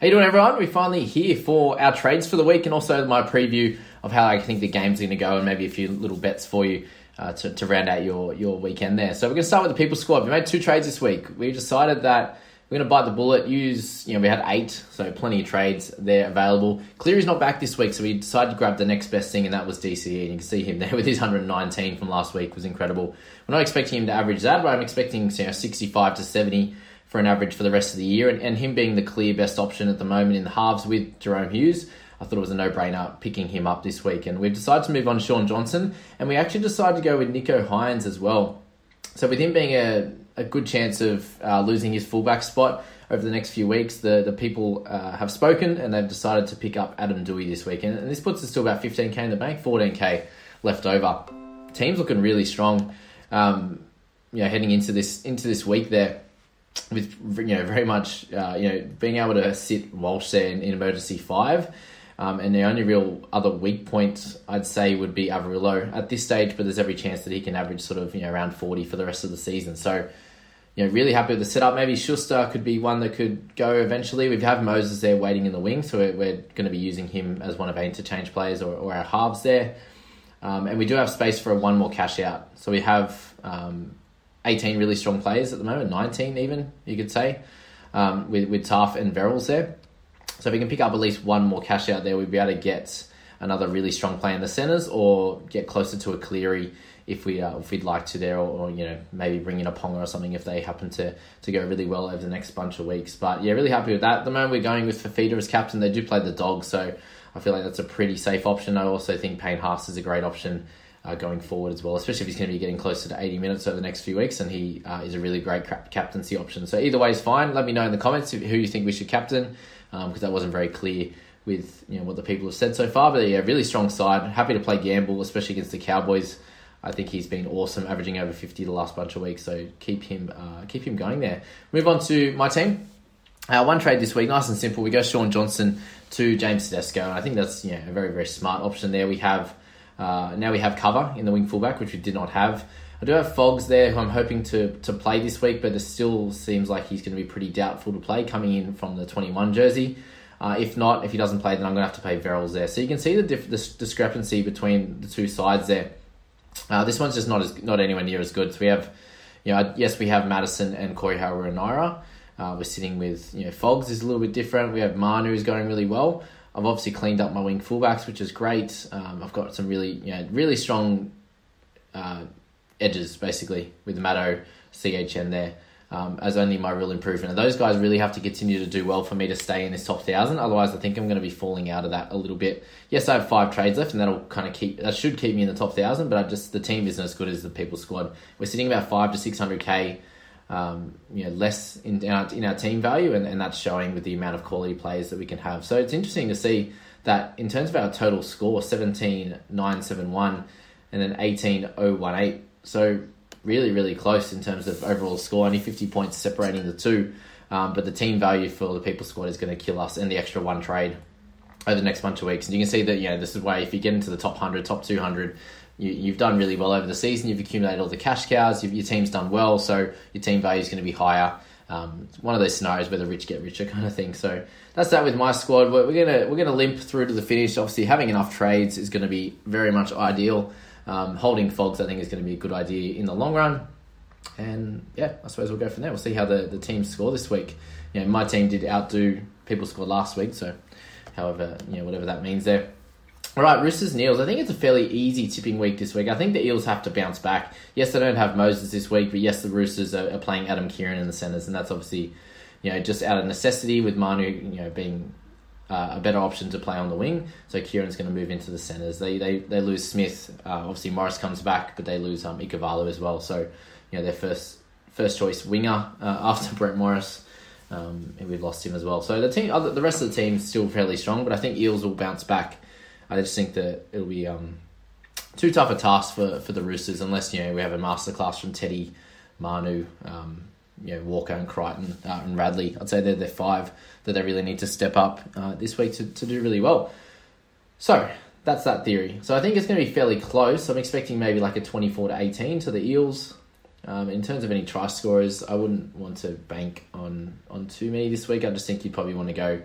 How you doing, everyone? We're finally here for our trades for the week and also my preview of how I think the game's going to go and maybe a few little bets for you uh, to, to round out your, your weekend there. So we're going to start with the people squad. We made two trades this week. We decided that we're going to bite the bullet, use, you know, we had eight, so plenty of trades there available. Cleary's not back this week, so we decided to grab the next best thing, and that was DCE. And you can see him there with his 119 from last week was incredible. We're not expecting him to average that, but I'm expecting you know, 65 to 70 for an average for the rest of the year, and, and him being the clear best option at the moment in the halves with Jahrome Hughes. I thought it was a no-brainer picking him up this week, and we've decided to move on Shaun Johnson, and we actually decided to go with Nicho Hynes as well. So with him being a, a good chance of uh, losing his fullback spot over the next few weeks, the the people uh, have spoken and they've decided to pick up Adam Doueihi this week, and, and this puts us to about 15k in the bank, 14k left over. Team's looking really strong. Um, you know, heading into this into this week there with you know very much uh, you know being able to sit Walsh there in, in emergency five. Um, and the only real other weak point I'd say would be Averillo at this stage, but there's every chance that he can average sort of you know around 40 for the rest of the season. So, you know, really happy with the setup. Maybe Schuster could be one that could go eventually. We have Moses there waiting in the wing, so we're, we're going to be using him as one of our interchange players or, or our halves there. Um, and we do have space for one more cash out. So we have um, 18 really strong players at the moment, 19 even, you could say, um, with, with Taaffe and Verrills there. So if we can pick up at least one more cash out there, we'd be able to get another really strong play in the centres or get closer to a Cleary if we uh, if we'd like to there, or, or, you know maybe bring in a Ponga or something if they happen to to go really well over the next bunch of weeks. But yeah, really happy with that. At the moment we're going with Fifita as captain. They do play the dog, so I feel like that's a pretty safe option. I also think Payne Haas is a great option. Uh, going forward as well, especially if he's going to be getting closer to 80 minutes over the next few weeks, and he uh, is a really great captaincy option. So either way is fine. Let me know in the comments who you think we should captain because um, that wasn't very clear with you know what the people have said so far. But yeah, really strong side. Happy to play gamble, especially against the Cowboys. I think he's been awesome, averaging over fifty the last bunch of weeks. So keep him uh, keep him going there. Move on to my team. Uh, one trade this week, nice and simple. We go Shaun Johnson to James Tedesco, and I think that's you know, a very very smart option there. We have uh, now we have cover in the wing fullback, which we did not have. I do have Fogs there, who I'm hoping to to play this week, but it still seems like he's going to be pretty doubtful to play coming in from the 21 jersey. Uh, if not, if he doesn't play, then I'm going to have to pay Verrills there. So you can see the, the discrepancy between the two sides there. Uh, this one's just not as not anywhere near as good. So we have, you know, yes, we have Madison and Corey Harawira. Uh, we're sitting with, you know, Fogs is a little bit different. We have Manu is going really well. I've obviously cleaned up my wing fullbacks, which is great. Um, I've got some really, you know, really strong uh, edges basically with Matto, CHN there. Um, as only my real improvement. And those guys really have to continue to do well for me to stay in this top thousand. Otherwise, I think I'm going to be falling out of that a little bit. Yes, I have five trades left, and that'll kind of keep that should keep me in the top thousand. But I just the team isn't as good as the people squad. We're sitting about five to six hundred k. Um, you know, less in, in, our, in our team value, and, and that's showing with the amount of quality players that we can have. So it's interesting to see that in terms of our total score, 17,971 and then 18,018 so really, really close in terms of overall score. Only 50 points separating the two. Um, but the team value for the people squad is going to kill us and the extra one trade over the next bunch of weeks. And you can see that, you know, this is why if you get into the top 100, top 200, you, have done really well over the season. You've accumulated all the cash cows. your team's done well, so your team value is going to be higher. Um, it's one of those scenarios where the rich get richer kind of thing. So that's that with my squad. We're, we're gonna we're gonna limp through to the finish. Obviously, having enough trades is going to be very much ideal. Um, holding Fogs, I think, is going to be a good idea in the long run. And yeah, I suppose we'll go from there. We'll see how the, the teams score this week. You know, my team did outdo people scored last week, so however, you know, whatever that means there. All right, Roosters and Eels. I think it's a fairly easy tipping week this week. I think the Eels have to bounce back. Yes, they don't have Moses this week, but yes, the Roosters are, are playing Adam Keighran in the centres, and that's obviously, you know, just out of necessity with Manu, you know, being uh, a better option to play on the wing. So Keighran's going to move into the centres. They, they they lose Smith. Uh, obviously Morris comes back, but they lose um, Ikuvalu as well. So you know their first first choice winger uh, after Brett Morris. Um, we've lost him as well. So the team, the rest of the team is still fairly strong, but I think Eels will bounce back. I just think that it'll be um, too tough a task for, for the Roosters unless you know we have a masterclass from Teddy, Manu, um, you know Walker and Crichton uh, and Radley. I'd say they're the five that they really need to step up uh, this week to, to do really well. So that's that theory. So I think it's going to be fairly close. I'm expecting maybe like a 24 to 18 to the Eels. Um, in terms of any try scorers, I wouldn't want to bank on on too many this week. I just think you'd probably want to go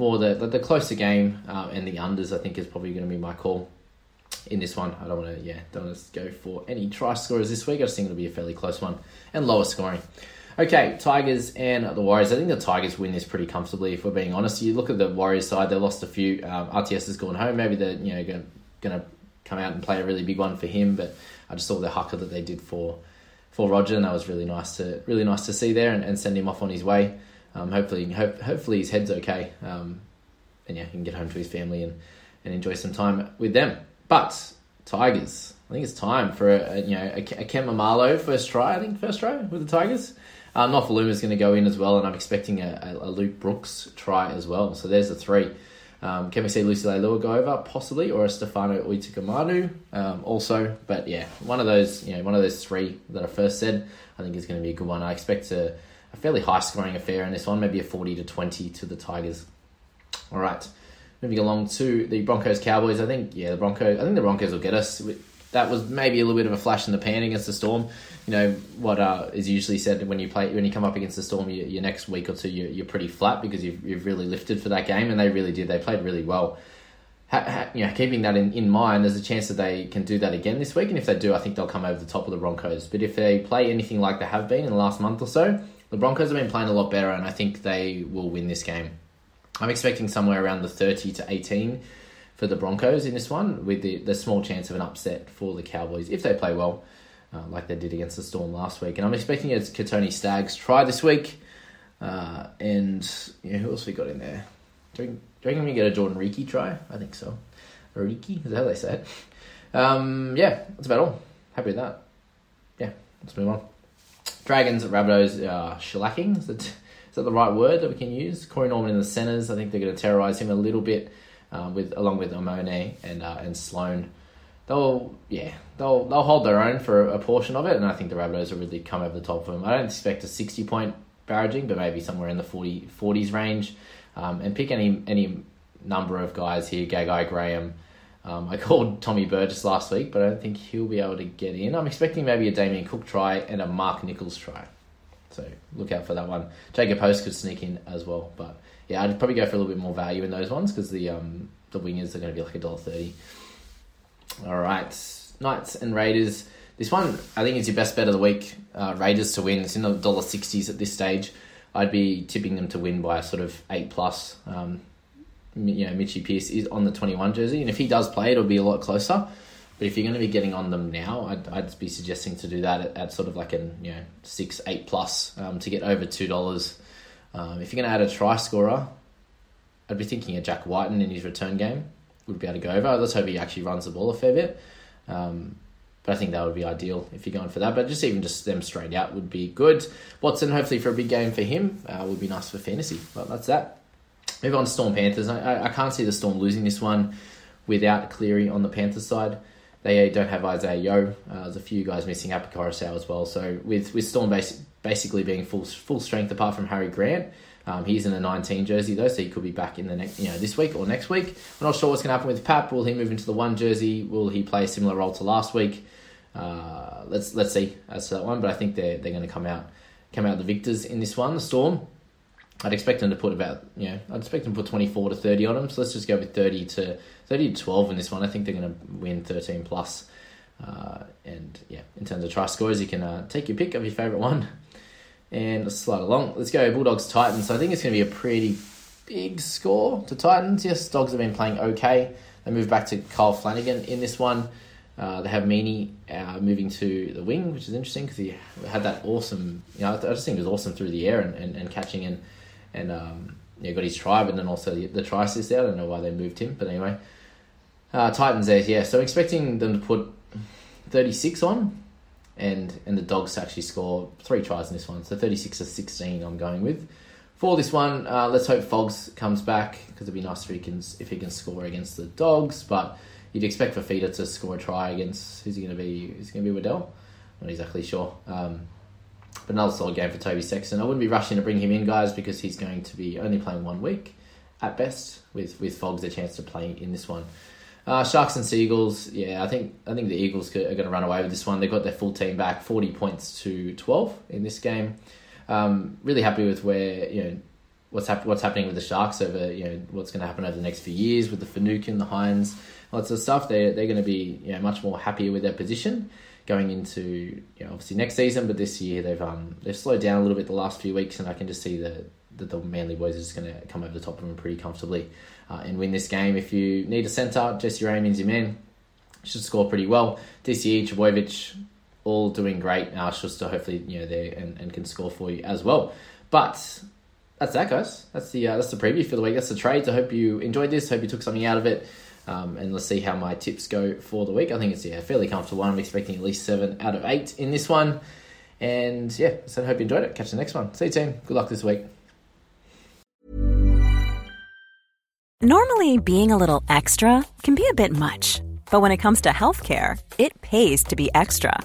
more the the, closer game uh, and the unders. I think is probably going to be my call in this one. I don't want to yeah don't want to go for any try scorers this week. I just think it'll be a fairly close one and lower scoring. Okay, Tigers and the Warriors. I think the Tigers win this pretty comfortably. If we're being honest, you look at the Warriors side; they lost a few. Um, RTS has gone home. Maybe they're you know going to come out and play a really big one for him. But I just saw the haka that they did for for Roger, and that was really nice to really nice to see there and, and send him off on his way. Um, hopefully, hope, hopefully his head's okay, um, and yeah, he can get home to his family and, and enjoy some time with them. But Tigers, I think it's time for a, a you know a, a Ken Maumalo first try. I think first try with the Tigers. Um, is going to go in as well, and I'm expecting a, a, a Luke Brooks try as well. So there's the three. Um, can we see Lucy Leilua go over possibly, or a Stefano Utoikamanu um, also? But yeah, one of those, you know, one of those three that I first said, I think is going to be a good one. I expect a, a fairly high scoring affair in this one, maybe a forty to twenty to the Tigers. All right, moving along to the Broncos Cowboys. I think yeah, the Broncos. I think the Broncos will get us. That was maybe a little bit of a flash in the pan against the Storm you know what uh, is usually said when you play when you come up against the Storm, you, your next week or two you're, you're, pretty flat because you've, you've really lifted for that game, and they really did. They played really well. Ha, ha, you know, keeping that in, in mind, there's a chance that they can do that again this week, and if they do, I think they'll come over the top of the Broncos. But if they play anything like they have been in the last month or so, the Broncos have been playing a lot better, and I think they will win this game. I'm expecting somewhere around the 30 to 18 for the Broncos in this one, with the, the small chance of an upset for the Cowboys if they play well uh, like they did against the Storm last week. And I'm expecting it's Kotoni Staggs try this week. Uh, and who else we got in there? Do you, reckon we get a Jordan Riki try? I think so. Riki, is that how they say it? Um, yeah, that's about all. Happy with that. Yeah, let's move on. Dragons at Rabbitohs uh, shellacking. Is that, is that the right word that we can use? Corey Norman in the centres. I think they're going to terrorise him a little bit, uh, with along with Amone and uh, and Sloan they'll yeah they'll they'll hold their own for a portion of it, and I think the Rabbitohs will really come over the top of them. I don't expect a sixty point barraging, but maybe somewhere in the 40, 40s range, um, and pick any any number of guys here. Gagai Graham. Um, I called Tommy Burgess last week, but I don't think he'll be able to get in. I'm expecting maybe a Damien Cook try and a Mark Nicholls try. So look out for that one. Jacob Host could sneak in as well, but yeah, I'd probably go for a little bit more value in those ones because the um, the wingers are going to be like a dollar thirty. All right, Knights and Raiders. This one, I think, is your best bet of the week. Uh, Raiders to win. It's in the dollar sixties at this stage. I'd be tipping them to win by a sort of eight plus. Um, you know, Mitchy Pearce is on the twenty one jersey, and if he does play, it'll be a lot closer. But if you're going to be getting on them now, I'd, I'd be suggesting to do that at, at sort of like an you know six eight plus um, to get over two dollars. Um, if you're going to add a try scorer, I'd be thinking of Jack Wighton in his return game would be able to go over. Let's hope he actually runs the ball a fair bit. Um, but I think that would be ideal if you're going for that. But just even just them straight out would be good. Watson, hopefully for a big game for him, uh, would be nice for fantasy. But that's that. Move on to Storm Panthers. I, I, can't see the Storm losing this one without Cleary on the Panthers side. They don't have Isaah Yeo. Uh, there's a few guys missing, Api Koroisau as well. So with with Storm base, basically being full full strength apart from Harry Grant, um, he's in a 19 jersey though, so he could be back in the next, you know, this week or next week. I'm not sure what's going to happen with Pap. Will he move into the one jersey? Will he play a similar role to last week? Uh, let's let's see as to that one. But I think they're they're going to come out come out the victors in this one. The Storm. I'd expect them to put about you know I'd expect them to put 24 to 30 on them. So let's just go with 30 to 30 to 12 in this one. I think they're going to win 13 plus. Uh, and yeah, in terms of try scores, you can uh, take your pick of your favourite one. And slide along. Let's go Bulldogs Titans. So I think it's going to be a pretty big score to Titans. Yes, Dogs have been playing okay. They move back to Kyle Flanagan in this one. Uh, they have Meaney uh, moving to the wing, which is interesting because he had that awesome. You know, I just think it was awesome through the air and, and, and catching and and um, yeah, got his try, but then also the, the try assist there. I don't know why they moved him, but anyway, uh, Titans there, yeah. So expecting them to put thirty six on, and and the Dogs to actually score three tries in this one. So thirty six to sixteen, I'm going with. For this one, uh, let's hope Fogs comes back because it'd be nice if he can if he can score against the Dogs, but you'd expect Fifita to score a try against who's he going to be? Is going to be Waddell? Not exactly sure. Um, but another solid game for Toby Sexton. I wouldn't be rushing to bring him in, guys, because he's going to be only playing one week at best. With with Fogs a chance to play in this one. Uh, Sharks and Seagulls, yeah, I think I think the Eagles are going to run away with this one. They've got their full team back, forty points to twelve in this game. Um, really happy with where you know what's hap- what's happening with the Sharks over you know what's going to happen over the next few years with the Finucane, the Hynes, lots of stuff. They they're going to be you know much more happier with their position going into you know obviously next season. But this year they've um they've slowed down a little bit the last few weeks, and I can just see that that the Manly boys just going to come over the top of them pretty comfortably uh, and win this game. If you need a centre, Jesse Ramien's your man. Should score pretty well. DCE, Trbojevic, all doing great. Uh, should hopefully you know there and, and can score for you as well. But that's that, guys. That's the uh, that's the preview for the week. That's the trades. I hope you enjoyed this. Hope you took something out of it. Um, and let's see how my tips go for the week. I think it's yeah, a fairly comfortable one. I'm expecting at least seven out of eight in this one. And yeah, so I hope you enjoyed it. Catch you the next one. See you, team. Good luck this week. Normally, being a little extra can be a bit much. But when it comes to healthcare, it pays to be extra